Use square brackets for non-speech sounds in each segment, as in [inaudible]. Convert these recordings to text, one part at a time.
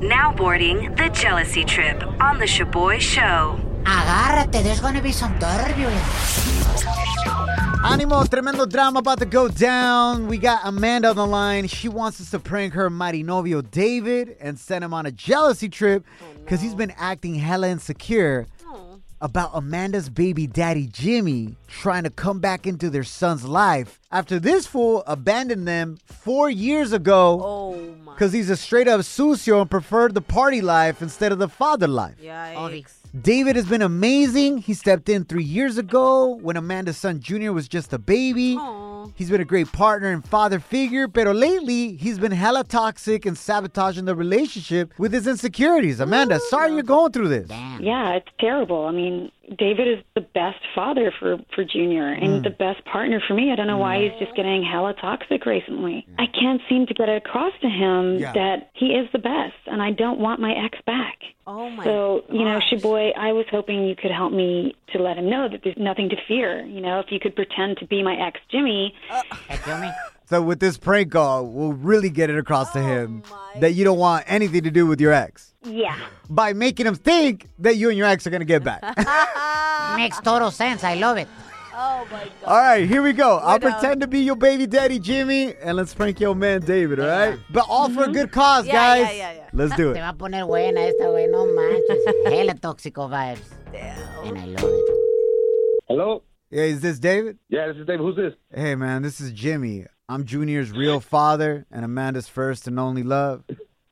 Now boarding the jealousy trip on the Shaboy Show. Agárrate, there's gonna be some turbulence. Animo, tremendo drama about to go down. We got Amanda on the line. She wants us to prank her mighty novio David and send him on a jealousy trip because he's been acting hella insecure. About Amanda's baby daddy Jimmy trying to come back into their son's life after this fool abandoned them four years ago Oh my. because he's a straight up sucio and preferred the party life instead of the father life. Yikes. David has been amazing. He stepped in three years ago when Amanda's son Junior was just a baby. Aw. He's been a great partner and father figure, but lately he's been hella toxic and sabotaging the relationship with his insecurities. Amanda, sorry you're going through this. Damn. Yeah, it's terrible. I mean, David is the best father for for Junior and mm. the best partner for me. I don't know why he's just mm. getting hella toxic recently. Mm. I can't seem to get it across to him Yeah. that he is the best, and I don't want my ex back. Oh my. So, you know, gosh. Shaboy, I was hoping you could help me to let him know that there's nothing to fear. You know, if you could pretend to be my ex Jimmy, Hey, feel me? So with this prank call, we'll really get it across to oh him that you don't want anything to do with your ex yeah. by making him think that you and your ex are gonna get back. [laughs] [laughs] Makes total sense. I love it. Oh my god. All right, here we go. I'll down. pretend to be your baby daddy Jimmy, and let's prank your man David. All right, but all for a mm-hmm. good cause, Yeah, guys. yeah, yeah, yeah. Let's do Te it. a poner buena esta, güey. No manches. [laughs] Hella tóxico vibes. And I love it. Hello? Yeah, is this David? Yeah, this is David. Who's this? Hey, man, this is Jimmy. I'm Junior's real father and Amanda's first and only love.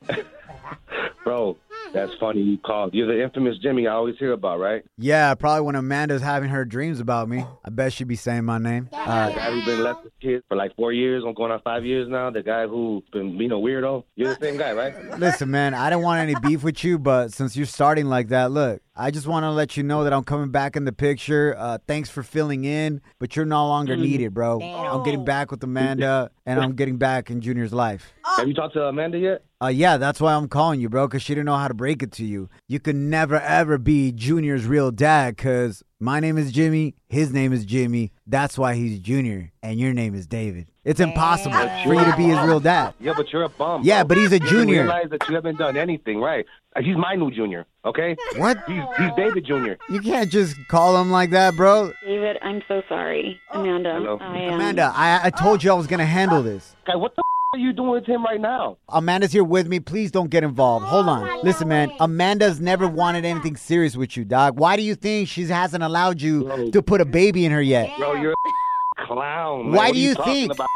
[laughs] Bro, that's funny you called. You're the infamous Jimmy I always hear about, right? Yeah, probably when Amanda's having her dreams about me, I bet she'd be saying my name. The guy who's been left with kids for like four years. I'm going on five years now. The guy who's been being a weirdo. You're the same guy, right? Listen, man, I didn't want any beef with you, but since you're starting like that, look, I just want to let you know that I'm coming back in the picture. Uh, thanks for filling in, but you're no longer needed, bro. I'm getting back with Amanda, and I'm getting back in Junior's life. Have you talked to Amanda yet? Uh, yeah, that's why I'm calling you, bro, because she didn't know how to break it to you. You could never, ever be Junior's real dad, because my name is Jimmy, his name is Jimmy. That's why he's Junior, and your name is David. It's impossible for you to be his real dad. Yeah, but you're a bum. Yeah, bro. but he's a You haven't junior. that you haven't done anything, right? Uh, He's my new junior, okay? What? He's, he's David Junior. You can't just call him like that, bro. David, I'm so sorry. Amanda, Hello. I um, Amanda, I, I told you I was going to handle this. Guy, what the f- are you doing with him right now? Amanda's here with me. Please don't get involved. Hold on. Listen, man. Amanda's never wanted anything serious with you, dog. Why do you think she hasn't allowed you to put a baby in her yet? Bro, you're a [laughs] clown. man. Why What do are you talking think? About?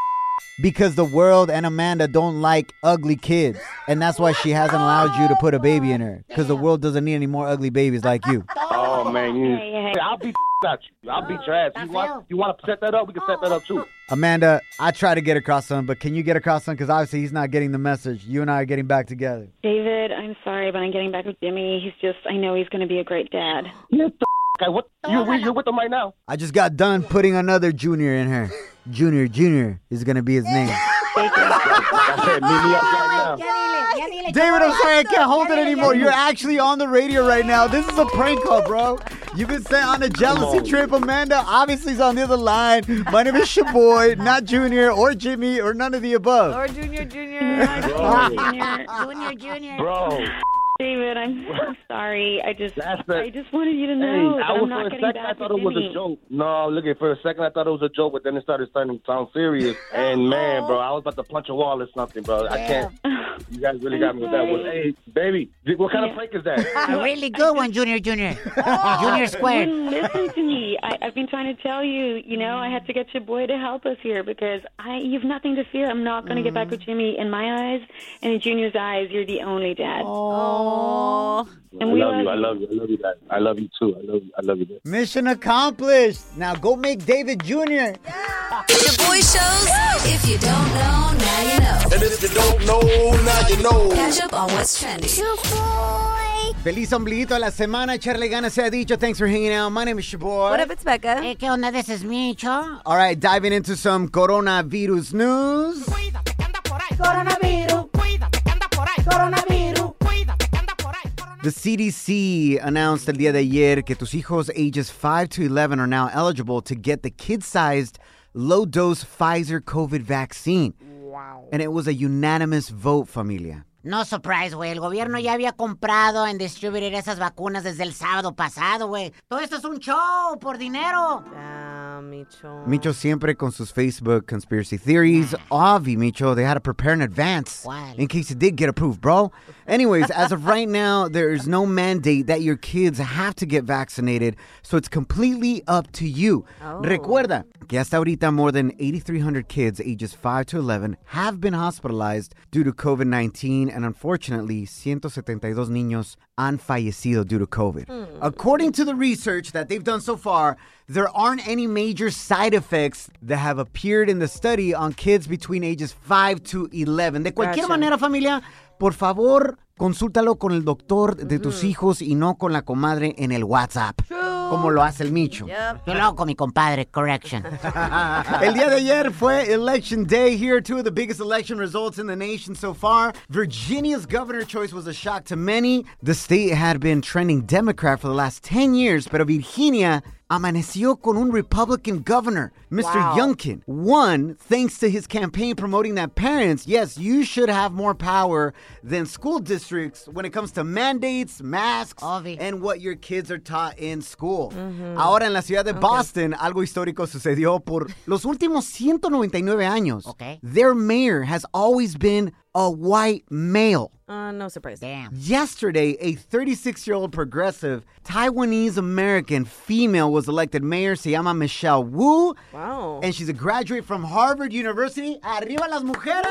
Because the world and Amanda don't like ugly kids. And that's why she hasn't allowed you to put a baby in her. Because the world doesn't need any more ugly babies like you. Oh, man. You, Hey, hey. I'll beat out you. I'll beat your ass. You want, you want to set that up? We can set that up, too. Amanda, I try to get across some, but can you get across some? Because obviously he's not getting the message. You and I are getting back together. David, I'm sorry, but I'm getting back with Jimmy. He's just, I know he's going to be a great dad. What the f- guy? What? You're, with- you're with him right now? I just got done putting another junior in her. Junior, Junior is going to be his name. [laughs] I said, meet me up right now. David, I'm sorry, I can't hold it anymore. You're actually on the radio right now. This is a prank call, bro. You've been sent on a jealousy on. trip. Amanda obviously is on the other line. My name is Shaboy, not Junior or Jimmy or none of the above. Or Junior, Junior. Junior, [laughs] Junior, Junior. Bro, David, I'm so sorry. I just, the- I just wanted you to hey, know that I was I'm not for a second I thought it was Jimmy. a joke. No, look at for a second I thought it was a joke, but then it started starting to sound serious. [laughs] And oh, man, bro, I was about to punch a wall or something, bro. I can't. [laughs] You guys really got me with that one. Hey, baby, what kind of prank is that? [laughs] A really good one, Junior, Junior. Oh, Junior You squared. wouldn't listen to me. I, I've been trying to tell you. You know, I had to get your boy to help us here because I, you've nothing to fear. I'm not going to get back mm. with Jimmy. In my eyes, and in Junior's eyes, you're the only dad. Oh. I And we love you. love I love you. I love you guys. I love you too. I love you. I love you. Guys. Mission accomplished. Now go make David Jr. Shaboy Shows. If you don't know, now you know. And if you don't know, now you know. Catch up on what's trending. Your boy Feliz ombliguito de la semana. Echarle ganas se ha dicho. Thanks for hanging out. My name is your. What up, it's Becca. Hey, ¿Qué onda? This is Micho. All right, diving into some coronavirus news. The CDC announced el día de ayer que tus hijos ages 5 to 11 are now eligible to get the kid-sized low-dose Pfizer COVID vaccine. Wow. And it was a unanimous vote, familia. No surprise, güey. El gobierno ya había comprado en distribuir esas vacunas desde el sábado pasado, güey. Todo esto es un show por dinero. Ah, Micho. Micho siempre con sus Facebook conspiracy theories. Obvi, Micho, they had to prepare in advance ¿Cuál? in case it did get approved, bro. Anyways, as of right now, [laughs] there is no mandate that your kids have to get vaccinated, so it's completely up to you. Oh. Recuerda que hasta ahorita more than 8,300 kids ages 5 to 11 have been hospitalized due to COVID 19, and unfortunately, 172 niños han fallecido due to COVID. Hmm. According to the research that they've done so far, there aren't any major side effects that have appeared in the study on kids between ages 5 to 11. De cualquier Gotcha. manera, familia, por favor, consúltalo con el doctor de tus mm-hmm. hijos y no con la comadre en el WhatsApp, como lo hace el Micho. Qué loco, mi compadre. Correction. [laughs] El día de ayer fue Election Day. Here are two of the biggest election results in the nation so far. Virginia's governor choice was a shock to many. The state had been trending Democrat for the last 10 years, pero Virginia amaneció con un Republican governor, Mr. Wow. Youngkin. One, thanks to his campaign promoting that parents, yes, you should have more power than school districts when it comes to mandates, masks, Obvi. and what your kids are taught in school. Ahora en la ciudad de Boston, algo histórico sucedió por los últimos 199 años. Ok. Their mayor has always been a white male. Uh, no surprise. Damn. Yesterday, a 36 year old progressive Taiwanese American female was elected mayor. Se llama Michelle Wu. Wow. And she's a graduate from Harvard University. Arriba las mujeres!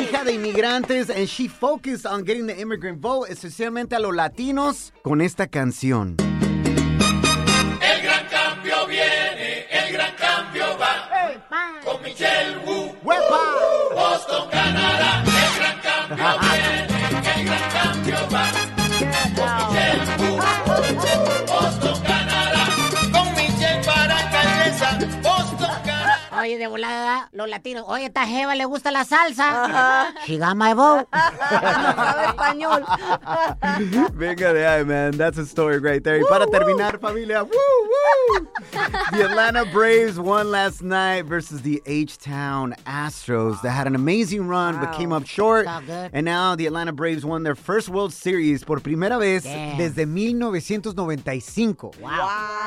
Hija de inmigrantes. And she focused on getting the immigrant vote, especialmente a los latinos, con esta canción. De volada, los latinos. Oye, esta jeva le gusta la salsa. She got my. Sabe español. [laughs] Venga de ahí, man. That's a story right there. Y para terminar, familia, woo, woo. The Atlanta Braves won last night versus the H-Town Astros. They had an amazing run, but came up short. It's all good. And now the Atlanta Braves won their first World Series por primera vez Damn. desde 1995.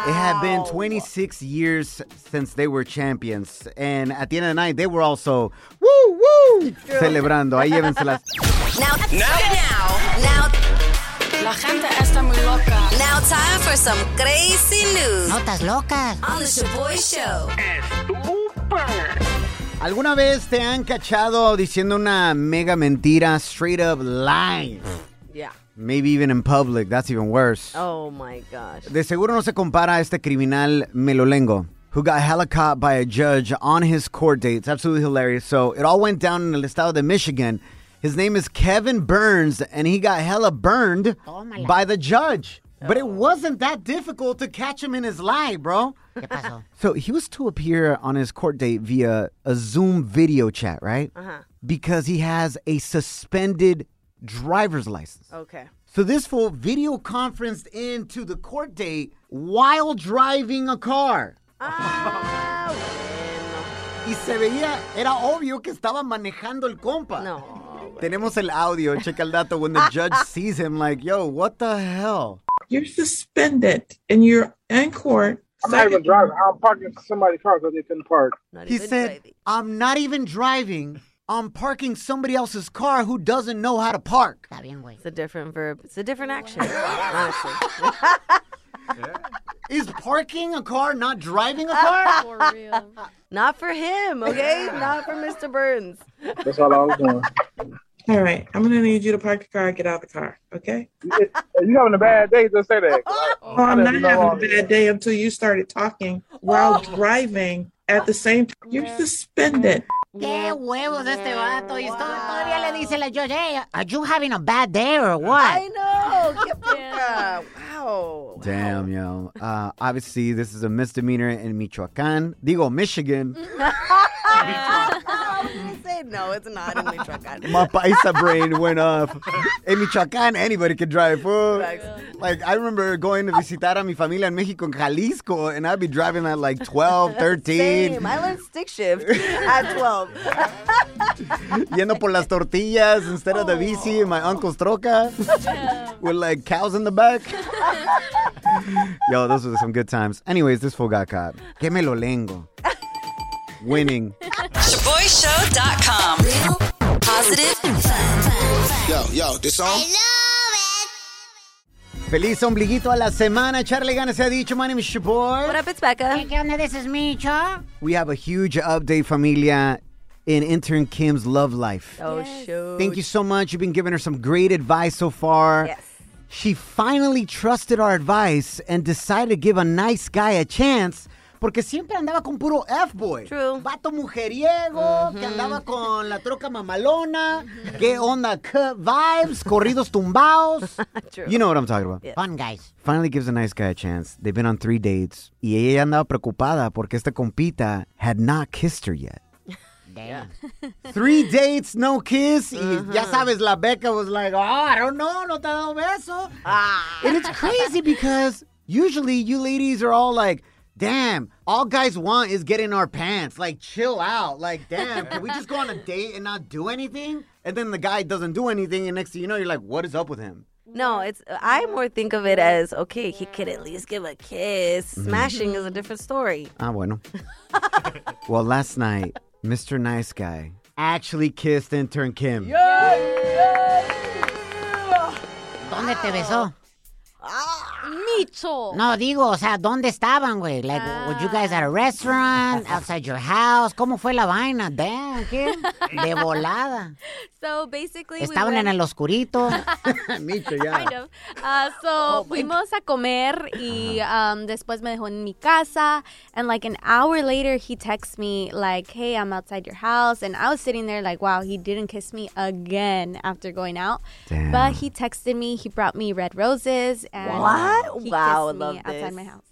It had been 26 years since they were champions. And at the end of the night, they were also, woo, woo, celebrando. Ahí llévenselas. Now, now, now, La gente está muy loca. now, time for some crazy news Notas locas. on the Shaboy Show. ¿Alguna vez te han cachado diciendo una mega mentira, straight up lying? Yeah. Maybe even in public, that's even worse. Oh my gosh. De seguro no se compara a este criminal melolengo who got helicoptered by a judge on his court date. It's absolutely hilarious. So it all went down in el estado de Michigan. His name is Kevin Burns, and he got hella burned Tómala. by the judge. But it wasn't that difficult to catch him in his lie, bro. So he was to appear on his court date via a Zoom video chat, right? Uh-huh. Because he has a suspended driver's license. Okay. So this fool video conferenced into the court date while driving a car. Ah, Y se veía, era obvio que estaba manejando el compa. bueno. No. Tenemos el audio, checa el dato, when the judge [laughs] sees him like, yo, what the hell? You're suspended and you're in court. I'm not even driving. I'm parking somebody's car because they couldn't park. Not He said, driving. I'm not even driving. I'm parking somebody else's car who doesn't know how to park. Está bien, güey. It's a different verb. It's a different action, [laughs] honestly. Is parking a car not driving a [laughs] car? Not for him, okay? Not for Mr. Burns. That's all I was doing. All right, I'm gonna need you to park the car and get out of the car, okay? If you having a bad day, just say that. [laughs] Oh, oh, I'm not having a bad day until you started talking while oh. driving at the same time. You're suspended. Qué huevos este vato. Y esto- todavía le dice la George, hey, are you having a bad day or what? I know. Qué [laughs] poca. Wow. Damn, yo. Uh, obviously, this is a misdemeanor in Michoacan. Digo, Michigan. I was gonna say no, it's not in Michoacan. My paisa brain went off. In Michoacan, anybody can drive. fool. Facts. Like, I remember going to visitar a mi familia in Mexico, en Jalisco, and I'd be driving at like 12, 13, Same. I learned stick shift at 12. [laughs] [laughs] yendo por las tortillas instead of the bici in my uncle's troca [laughs] with like cows in the back. [laughs] Yo, those were some good times. Anyways, this fool got caught. Que me lo lengo. Winning. ShaboyShow.com. Real, positive, fun. Yo, yo, this song? Feliz ombliguito a la semana. Charlie Gana se ha dicho. My name is your boy. What up, it's Becca. ¿Qué onda? This is Micho. We have a huge update, familia, in intern Kim's love life. Oh, shoot. Thank you so much. You've been giving her some great advice so far. Yes. She finally trusted our advice and decided to give a nice guy a chance. Porque siempre andaba con puro F-boy. True. Vato mujeriego, que mm-hmm. andaba con la troca mamalona. Mm-hmm. ¿Qué onda? Cut vibes, corridos tumbados. [laughs] True. You know what I'm talking about. Yeah. Fun guys. Finally gives a nice guy a chance. They've been on three dates. Y ella andaba preocupada porque esta compita had not kissed her yet. Damn. [laughs] Three dates, no kiss. Y ya sabes, la Becca was like, oh, I don't know, no te ha dado beso. And it's crazy because usually you ladies are all like, damn, all guys want is get in our pants. Like, chill out. Like, damn, can we just go on a date and not do anything? And then the guy doesn't do anything, and next thing you know, you're like, what is up with him? No, it's I more think of it as okay, he could at least give a kiss. Mm-hmm. Smashing is a different story. Ah, bueno. [laughs] well, last night, Mr. Nice Guy actually kissed intern Kim. ¿Dónde te besó? Micho. No, digo, o sea, ¿dónde estaban, güey? Like, were you guys at a restaurant? Outside your house? ¿Cómo fue la vaina? Damn, ¿qué? De volada. [laughs] So basically, We Estaban we went... en went, el oscurito. [laughs] Micho, ya. kind of. Uh, so fuimos a comer y um, después me dejó en mi casa. And like an hour later, he texts me like, "Hey, I'm outside your house." And I was sitting there like, "Wow, he didn't kiss me again after going out." Damn. But he texted me. He brought me red roses. And What? He Wow, kissed me love outside this. my house.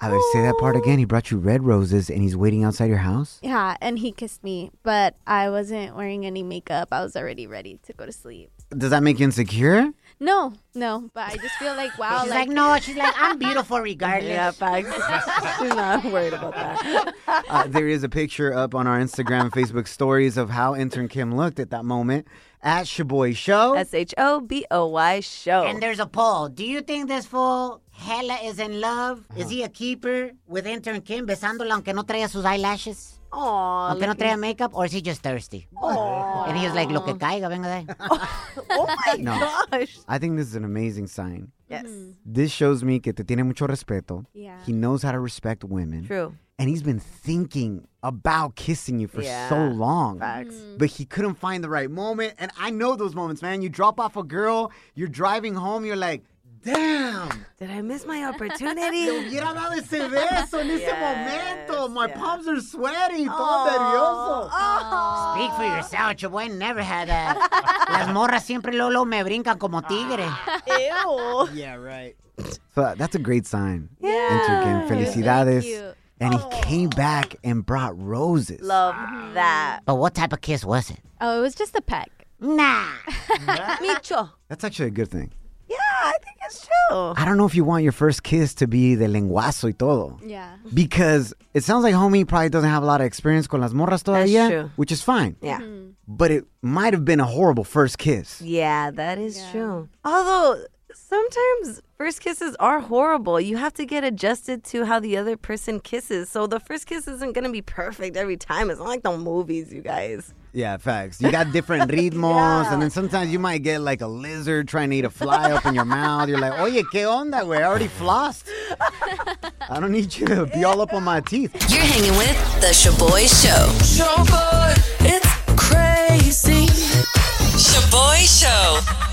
I would say that part again. He brought you red roses and he's waiting outside your house. Yeah, and he kissed me, but I wasn't wearing any makeup. I was already ready to go to sleep. Does that make you insecure? No, no, but I just feel like wow, She's like, like, no, she's like, I'm beautiful regardless. Yeah, facts. [laughs] She's not worried about that. Uh, there is a picture up on our Instagram, and Facebook stories of how intern Kim looked at that moment at Shaboy Show. S H O B O Y show. And there's a poll. Do you think this fool hella is in love? Uh-huh. Is he a keeper with intern Kim besándola aunque no traía sus eyelashes? Aw, Aunque no look traía makeup? Or is he just thirsty? And he was like, lo que caiga, venga de ahí. [laughs] Oh, oh my [laughs] No. gosh. I think this is an amazing sign. Yes. This shows me que te tiene mucho respeto. Yeah. He knows how to respect women. True. And he's been thinking about kissing you for so long. Facts. Mm. But he couldn't find the right moment. And I know those moments, man. You drop off a girl, you're driving home, you're like, damn. Did I miss my [laughs] opportunity? Hubiera dado ese beso en ese Yes, momento. My yeah. palms are sweaty, todo nervioso. Speak for yourself, Chihuahua. Never had that. [laughs] Las morras siempre luego, luego me brincan como tigre. Ah. Ew. Yeah, right. So that's a great sign. Yeah. Intern Kim. Felicidades. cute. And he oh. came back and brought roses. Love that. But what type of kiss was it? oh, it was just a peck. Nah. [laughs] Micho. That's actually a good thing. Yeah, I think it's true. I don't know if you want your first kiss to be de lenguazo y todo. Yeah. Because it sounds like homie probably doesn't have a lot of experience con las morras todavía, true. which is fine. Yeah. Mm-hmm. But it might have been a horrible first kiss. Yeah, that is true. Although sometimes first kisses are horrible. You have to get adjusted to how the other person kisses. So the first kiss isn't going to be perfect every time. It's not like the movies, you guys. Yeah, facts. You got different [laughs] ritmos, and then sometimes you might get like a lizard trying to eat a fly up in your mouth. You're like, oye, ¿qué onda, güey? I already flossed. I don't need you to be all up on my teeth. You're hanging with The Shaboy Show. Shaboy, it's crazy. Shaboy Show.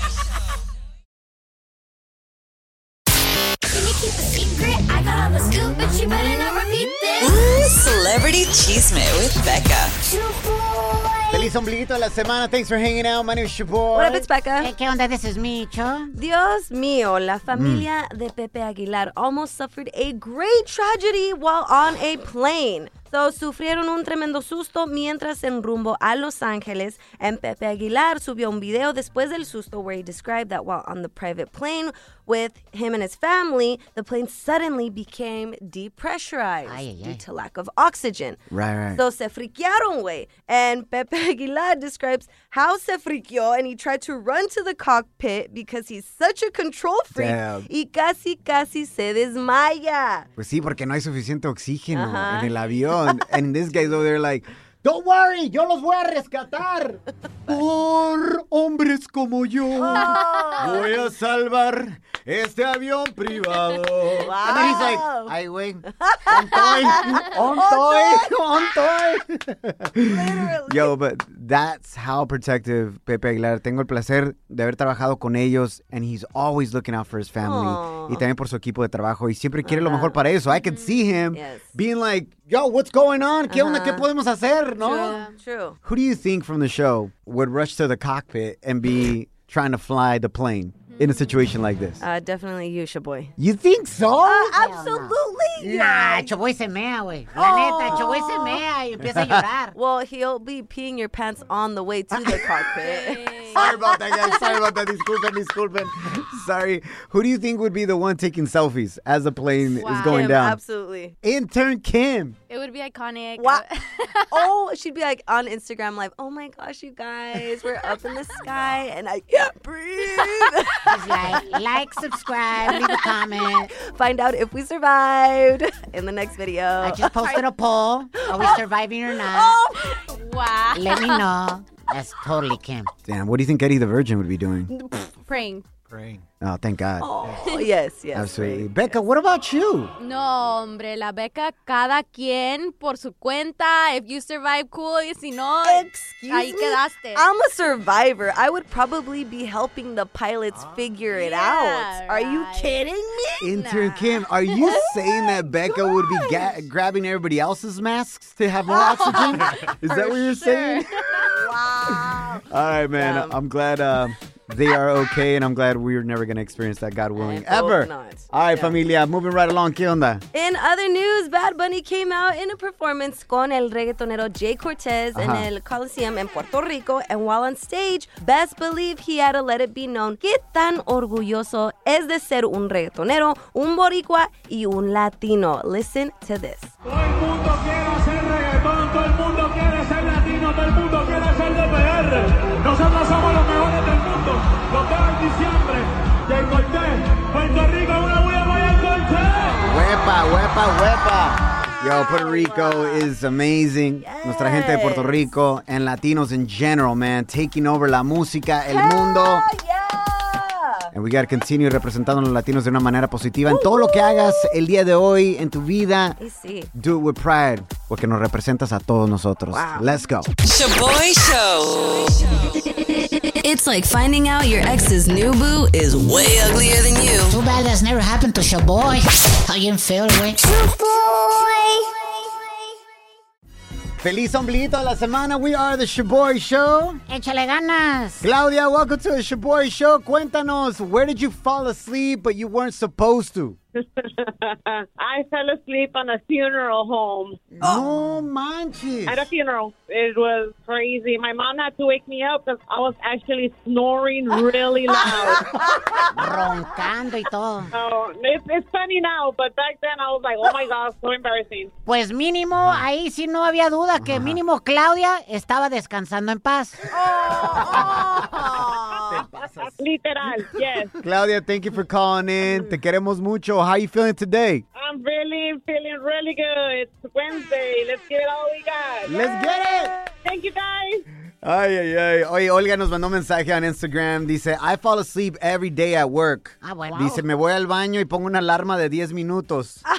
Keep a secret? I got all the scoop, but you better not repeat this. Ooh, Celebrity Cheesemate with Becca. Shaboy Feliz ombliguito de la semana. Thanks for hanging out. My name is your boy. What up, it's Becca. Hey, ¿Qué onda? This is Micho. Dios mío, la familia mm. de Pepe Aguilar almost suffered a great tragedy while on a plane. So, sufrieron un tremendo susto mientras en rumbo a Los Ángeles. And Pepe Aguilar subió un video después del susto where he described that while on the private plane with him and his family, the plane suddenly became depressurized Ay, ay, due ay. to lack of oxygen. Right, right. So se friquearon, güey. And Pepe [laughs] Aguilar describes how se friqueó and he tried to run to the cockpit because he's such a control freak. Damn. Y casi, casi se desmaya. Pues sí, porque no hay suficiente oxígeno en el avión. And this guy's over there like, Don't worry, yo los voy a rescatar. Por hombres como yo, voy a salvar este avión privado. And then he's like, ay, güey, [laughs] on toy, on toy, on toy. [laughs] Yo, but that's how protective Pepe Aguilar. Tengo el placer de haber trabajado con ellos, and he's always looking out for his family. Aw. Y también por su equipo de trabajo. Y siempre quiere lo mejor para eso. I could see mm-hmm. him Yes. being like, yo, what's going on? ¿Qué onda? ¿Qué podemos hacer? ¿No? True. Who do you think from the show would rush to the cockpit and be trying to fly the plane in a situation like this? Uh, definitely you, boy. You think so? Absolutely. Nah, Choboy se mea, güey. La neta, Choboy se mea y empieza a llorar. [laughs] Well, he'll be peeing your pants on the way to the [laughs] cockpit. Sorry about that, guys. Sorry about that. Disculpen, disculpen. Sorry. Who do you think would be the one taking selfies as the plane is going Him, down? Absolutely. Intern Kim. It would be iconic. What? [laughs] oh, she'd be like on Instagram, live. oh my gosh, you guys, we're up in the sky and I can't breathe. He's like, like, subscribe, leave a comment. Find out if we survived in the next video. I just posted a poll. Are we [laughs] surviving or not? Oh, Wow. Let me know. That's totally Kim. Damn, what do you think Eddie the Virgin would be doing? Praying. Praying. Oh, thank God. oh, yes, yes. Oh, Absolutely. Becca, what about you? No, hombre, la Becca, cada quien por su cuenta. If you survive, cool. Y si no, Excuse ahí me? quedaste. I'm a survivor. I would probably be helping the pilots ah. figure it Yeah, out. Are you kidding me? Intern Kim, are you [laughs] saying that Becca would be ga- grabbing everybody else's masks to have more oxygen? [laughs] Is that what you're saying? Wow. All right, man. Damn. I'm glad uh, they are okay, and I'm glad we're never going to experience that, God willing, ever. not. All right, Yeah. familia, moving right along. ¿Qué onda? In other news, Bad Bunny came out in a performance con el reggaetonero Jhay Cortez in el Coliseum in Puerto Rico, and while on stage, best believe he had to let it be known qué tan orgulloso es de ser un reggaetonero, un boricua y un latino. Listen to this. Todo el mundo quiere hacer reggaetón, todo el mundo quiere ser latino, todo el mundo Puerto Rico, una buena Jay Cortés. Huepa, huepa, huepa. Yo, Puerto Rico is amazing. Nuestra gente de Puerto. Rico and Latinos in general, man, taking over la música, el mundo. Ah, yeah. And we got to continue representando a los latinos de una manera positiva en todo lo que hagas el día de hoy en tu vida. Y sí. Do it with pride, porque nos representas a todos nosotros. Wow. Let's go. Shaboy Show. It's like finding out your ex's new boo is way uglier than you. Too bad that's never happened to Shaboy. How you feel, güey? Feliz ombliguito de la semana. We are the Shaboy Show. Échale ganas. Claudia, welcome to the Shaboy Show. Cuéntanos, where did you fall asleep but you weren't supposed to? [laughs] I fell asleep on a funeral home. No manches. At a funeral. It was crazy. My mom had to wake me up because I was actually snoring really loud. [laughs] Roncando y todo. oh, it's, it's funny now, but back then I was like, oh my God, so embarrassing. Pues mínimo, ahí sí no había duda que mínimo Claudia estaba descansando en paz. [laughs] Literal, yes. Claudia, thank you for calling in. Te queremos mucho. How you feeling today? I'm really feeling really good. It's Wednesday. Let's give it all we got. Let's get it. Thank you, guys. Ay, ay, ay. Oye, Olga nos mandó un mensaje en Instagram. Dice, I fall asleep every day at work. Ah, bueno. Dice, me voy al baño y pongo una alarma de 10 minutos. [laughs]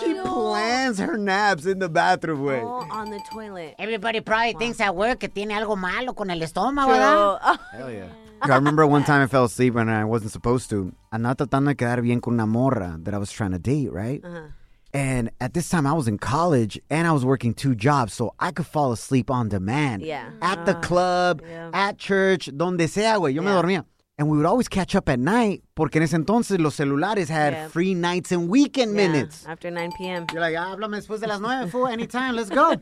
She plans her naps in the bathroom, güey. Oh, on the toilet. Everybody probably thinks at work que tiene algo malo con el estómago, ¿verdad? Oh, [laughs] Hell yeah. [laughs] I remember one time I fell asleep and I wasn't supposed to. Andaba tratando de quedar bien con una morra that I was trying to date, right? And at this time, I was in college and I was working two jobs, so I could fall asleep on demand. Yeah. At the club, yeah. at church, donde sea, güey. Yo me dormía. And we would always catch up at night porque en ese entonces los celulares had Yeah. free nights and weekend Yeah, minutes. After 9 p.m. You're like, "Ah, háblame después de las nueve, [laughs] fool, anytime, let's go.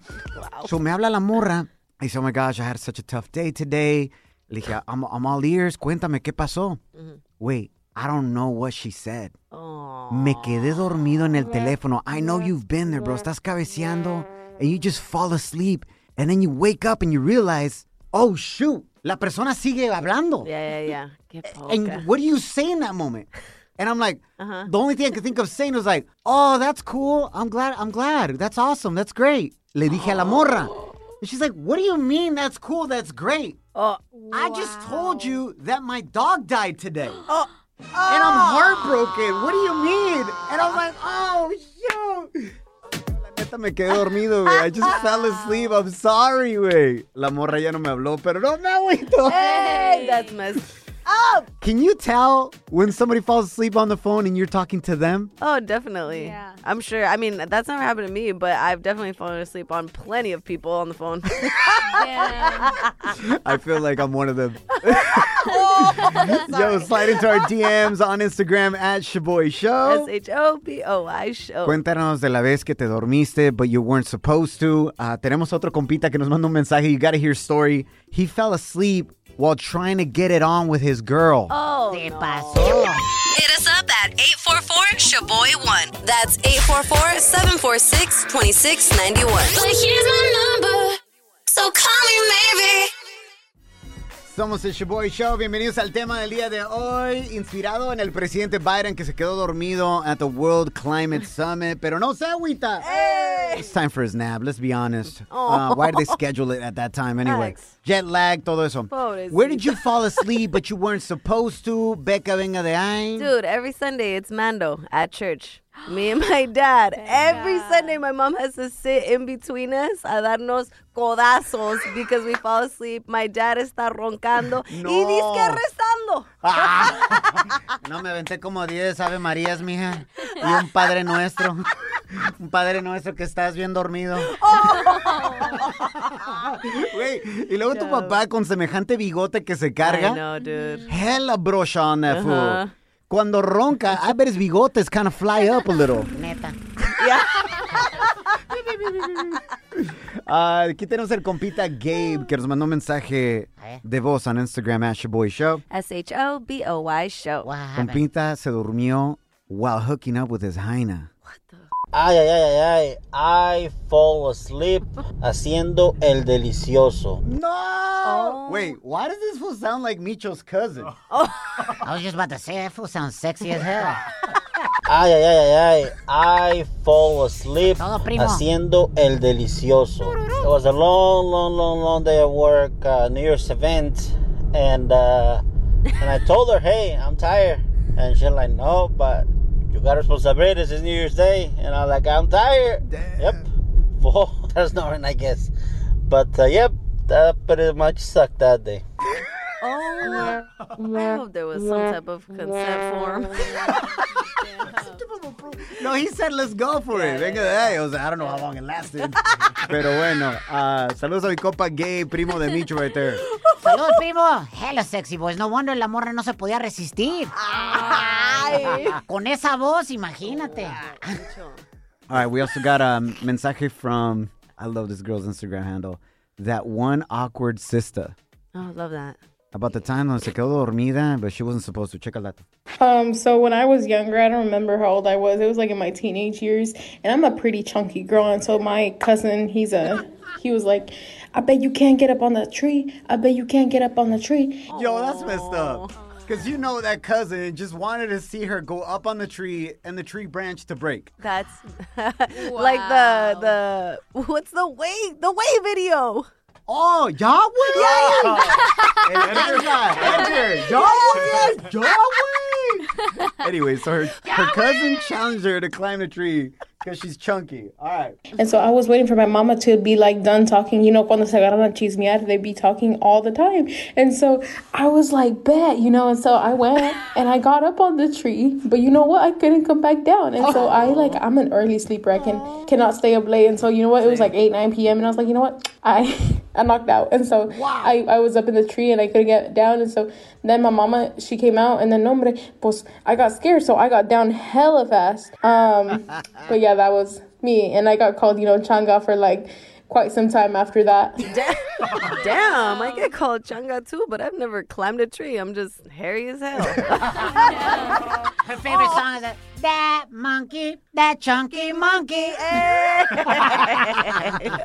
So me habla la morra. Y said, oh my gosh, I had such a tough day today. Le dije, I'm, I'm all ears, cuéntame, ¿qué pasó? Wait, I don't know what she said. Me quedé dormido en el teléfono. I know you've been there, bro. Estás cabeceando and you just fall asleep. And then you wake up and you realize, oh shoot, la persona sigue hablando. Yeah, yeah, yeah. Qué And what do you say in that moment? And I'm like, Uh-huh. the only thing I could think of saying was like, oh, that's cool. I'm glad. I'm glad. That's awesome. That's great. Le dije a la morra. And she's like, what do you mean that's cool? That's great. Oh, I just told you that my dog died today. Oh. [gasps] And I'm oh. heartbroken. What do you mean? And I'm like, oh, shoot. La neta me quedé dormido, güey. I just [laughs] fell asleep. I'm sorry, güey. La morra ya no me habló, pero no me agüito. Hey, that's messed up. Can you tell when somebody falls asleep on the phone and you're talking to them? Oh, definitely. Yeah. I'm sure. I mean, that's never happened to me, but I've definitely fallen asleep on plenty of people on the phone. [laughs] I feel like I'm one of them. [laughs] Yo, slide into our DMs on Instagram at Shaboy Show. S H O B O I show. Cuéntanos de la vez que te dormiste, but you weren't supposed to. Ah, tenemos otro compita que nos manda un mensaje. You gotta hear his story. He fell asleep while trying to get it on with his girl. Oh, ¿Qué no. pasó? Hit us up at 844-SHABOY1. That's 844-746-2691. But here's my number, so call me maybe. Somos el Shaboy Show. Bienvenidos al tema del día de hoy, inspirado en el presidente Biden que se quedó dormido at the World Climate [laughs] Summit. Pero no se agüita. It's time for his nap, let's be honest. Uh, why did they schedule it at that time anyway? Alex. Jet lag, todo eso. Pobrecito. Where did you fall asleep but you weren't supposed to? Becca venga de ahí. Dude, every Sunday it's Mando at church. Me and my dad. Every Sunday my mom has to sit in between us a darnos codazos because we fall asleep. My dad está roncando y No. disque rezando. Ah. No, me aventé como 10 Ave Marías, mija. Y un Padre Nuestro. Un Padre Nuestro que estás bien dormido. Güey, y luego tu papá con semejante bigote que se carga. I know, dude. Hella brocha on that fool. Cuando ronca, I bet his bigotes kind of fly up a little. Neta. [laughs] Ah, aquí tenemos el compita Gabe que nos mandó un mensaje de voz en Instagram at Shaboy Show. S H O B O Y show. Compita se durmió while hooking up with his hyena. Ay, ay, ay, ay, ay. I fall asleep haciendo el delicioso. No! Wait, why does this fool sound like Micho's cousin? [laughs] Oh. I was just about to say, that fool sounds sexy as hell. [laughs] Ay, ay, ay, ay, ay. I fall asleep haciendo el delicioso. It was a long, long, long, long day of work, uh, New Year's event, and uh, and I told her, hey, I'm tired, and she's like, no, but you got responsibilities. It's New Year's Day, and I'm like, I'm tired. Yep, [laughs] full. [laughs] That's not I guess, but uh, yep, that pretty much sucked that day. Oh, [laughs] I hope there was some type of consent form. [laughs] No, he said let's go for it. Venga de ahí. O sea, I don't know how long it lasted. [laughs] Pero bueno, ah, saludos a mi compa Gabe, primo de Micho right there. Saludos, primo. Hello, sexy boys. No wonder la morra no se podía resistir. Con esa voz, imagínate. All right, we also got a mensaje from, I love this girl's Instagram handle, that one awkward sister. Oh, love that. About the time donde se quedó dormida, but she wasn't supposed to. Check out that. Um, so when I was younger, I don't remember how old I was. It was like in my teenage years, and I'm a pretty chunky girl. And so my cousin, he's a, he was like, "I bet you can't get up on the tree. I bet you can't get up on the tree." Yo, that's messed up. Because you know that cousin just wanted to see her go up on the tree and the tree branch to break. That's [laughs] like the the what's the way the way video. Oh, Yahweh! Yeah, El Edgar, Edgar, Yahweh, Yahweh. Anyway, so her, her cousin challenged her to climb the tree because she's chunky. All right. And so I was waiting for my mama to be like done talking. You know, cuando se agarran a chismear, they be talking all the time. And so I was like, bet, you know. And so I went and I got up on the tree, but you know what? I couldn't come back down. And so I like I'm an early sleeper. I can cannot stay up late. And so you know what? It was like eight nine p.m. And I was like, you know what? I I knocked out. And so I I was up in the tree and I couldn't get down. And so then my mama she came out and then no, hombre, pues I got scared, so I got down hella fast. Um, [laughs] but yeah, that was me, and I got called, you know, changa for like quite some time after that. [laughs] Damn, I get called changa too, but I've never climbed a tree. I'm just hairy as hell. [laughs] Her favorite song is that, that monkey, that chunky monkey. eh."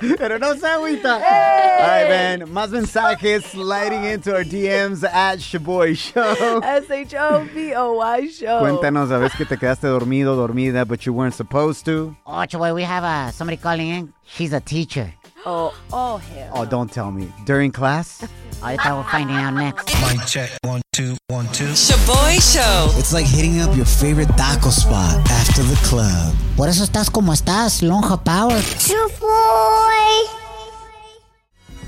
[laughs] Pero no se agüita. All right, man. Más mensajes sliding into our DMs at Shaboy Show. S H O B O Y show. Cuéntanos a veces que te quedaste dormido, dormida, but you weren't supposed to. Oh, boy, we have uh, somebody calling in. She's a teacher. Oh, oh hell. Oh, don't tell me. During class? Ahorita we're finding out next. Mic check. One, two, one, two. Shaboy Show. It's like hitting up your favorite taco spot after the club. Por eso estás como estás, lonja power.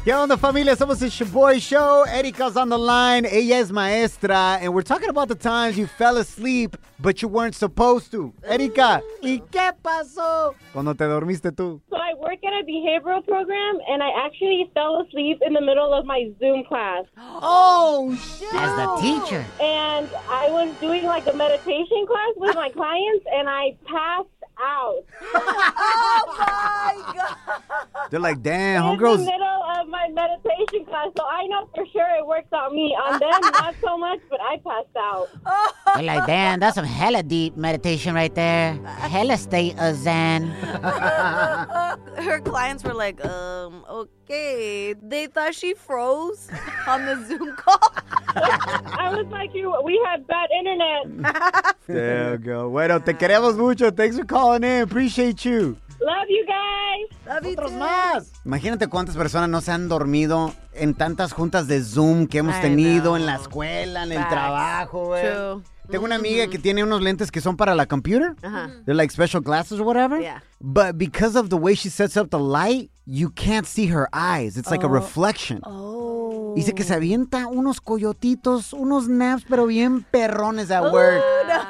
¿Qué onda, familia? Somos el Shaboy Show. Erika's on the line. Ella es maestra. And we're talking about the times you fell asleep, but you weren't supposed to. Erika, ¿y qué pasó? Cuando te dormiste tú. So I work at a behavioral program, and I actually fell asleep in the middle of my Zoom class. Oh, shit. As the teacher. And I was doing like a meditation class with my clients, and I passed out. [laughs] oh my god. They're like, damn, in the middle of my meditation class, so I know for sure it worked on me. On them, [laughs] not so much, but I passed out. [laughs] They're like, damn, that's some hella deep meditation right there. Hella state of zen. Her clients were like, um, okay. They thought she froze on the Zoom call. [laughs] I was like, you. We had bad internet. [laughs] There you go. Bueno, te queremos mucho. Thanks for calling in. Appreciate you. Love you guys. Love you Otros too. más. Imagínate cuántas personas no se han dormido en tantas juntas de Zoom que hemos I tenido know. en la escuela, en el Facts. trabajo, güey. True. Tengo una amiga que tiene unos lentes que son para la computer. Ajá. They're like special glasses or whatever. Yeah. But because of the way she sets up the light, you can't see her eyes. It's like a Oh. reflection. Oh. Dice que se avienta unos coyotitos, unos naps, pero bien perrones at work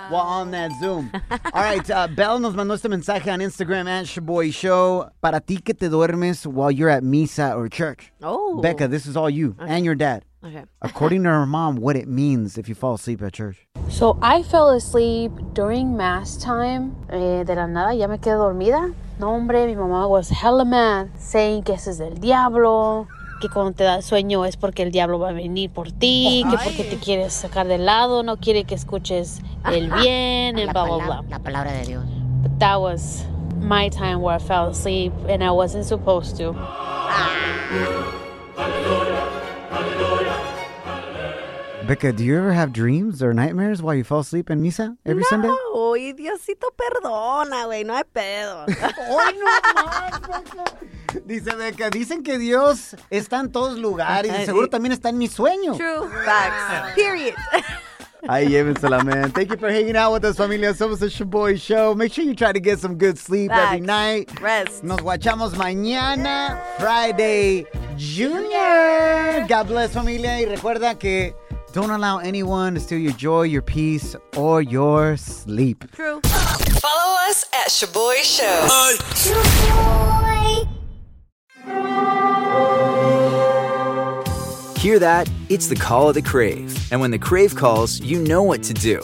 while on that Zoom. All right, uh, Belle nos mandó este mensaje on Instagram at Shaboy Show. Para ti que te duermes while you're at misa or church. Oh. Becca, this is all you and your dad. Okay. According to her mom, what it means if you fall asleep at church. So I fell asleep during mass time. Eh, de la nada ya me quedé dormida. No, hombre, mi mamá was hella mad, saying que ese es del diablo, que cuando te da sueño es porque el diablo va a venir por ti, que porque te quieres sacar del lado, no quiere que escuches el bien, and La, blah, blah, pala- blah. la palabra de Dios. But that was my time where I fell asleep and I wasn't supposed to. Becca, do you ever have dreams or nightmares while you fall asleep in misa every Sunday? No, y Diosito perdona, güey, no hay pedo. [laughs] Dice Becca, dicen que Dios está en todos lugares y seguro también está en mi sueño. True facts. Period. [laughs] Ahí llévensela, man. Thank you for hanging out with us, familia. Somos the Shaboy Show. Make sure you try to get some good sleep every night. Rest. Nos guachamos mañana, Friday Junior. God bless, familia. Y recuerda que don't allow anyone to steal your joy, your peace, or your sleep. True. Follow us at Shaboy Show. Hear that? It's the call of the Crave. And when the Crave calls, you know what to do.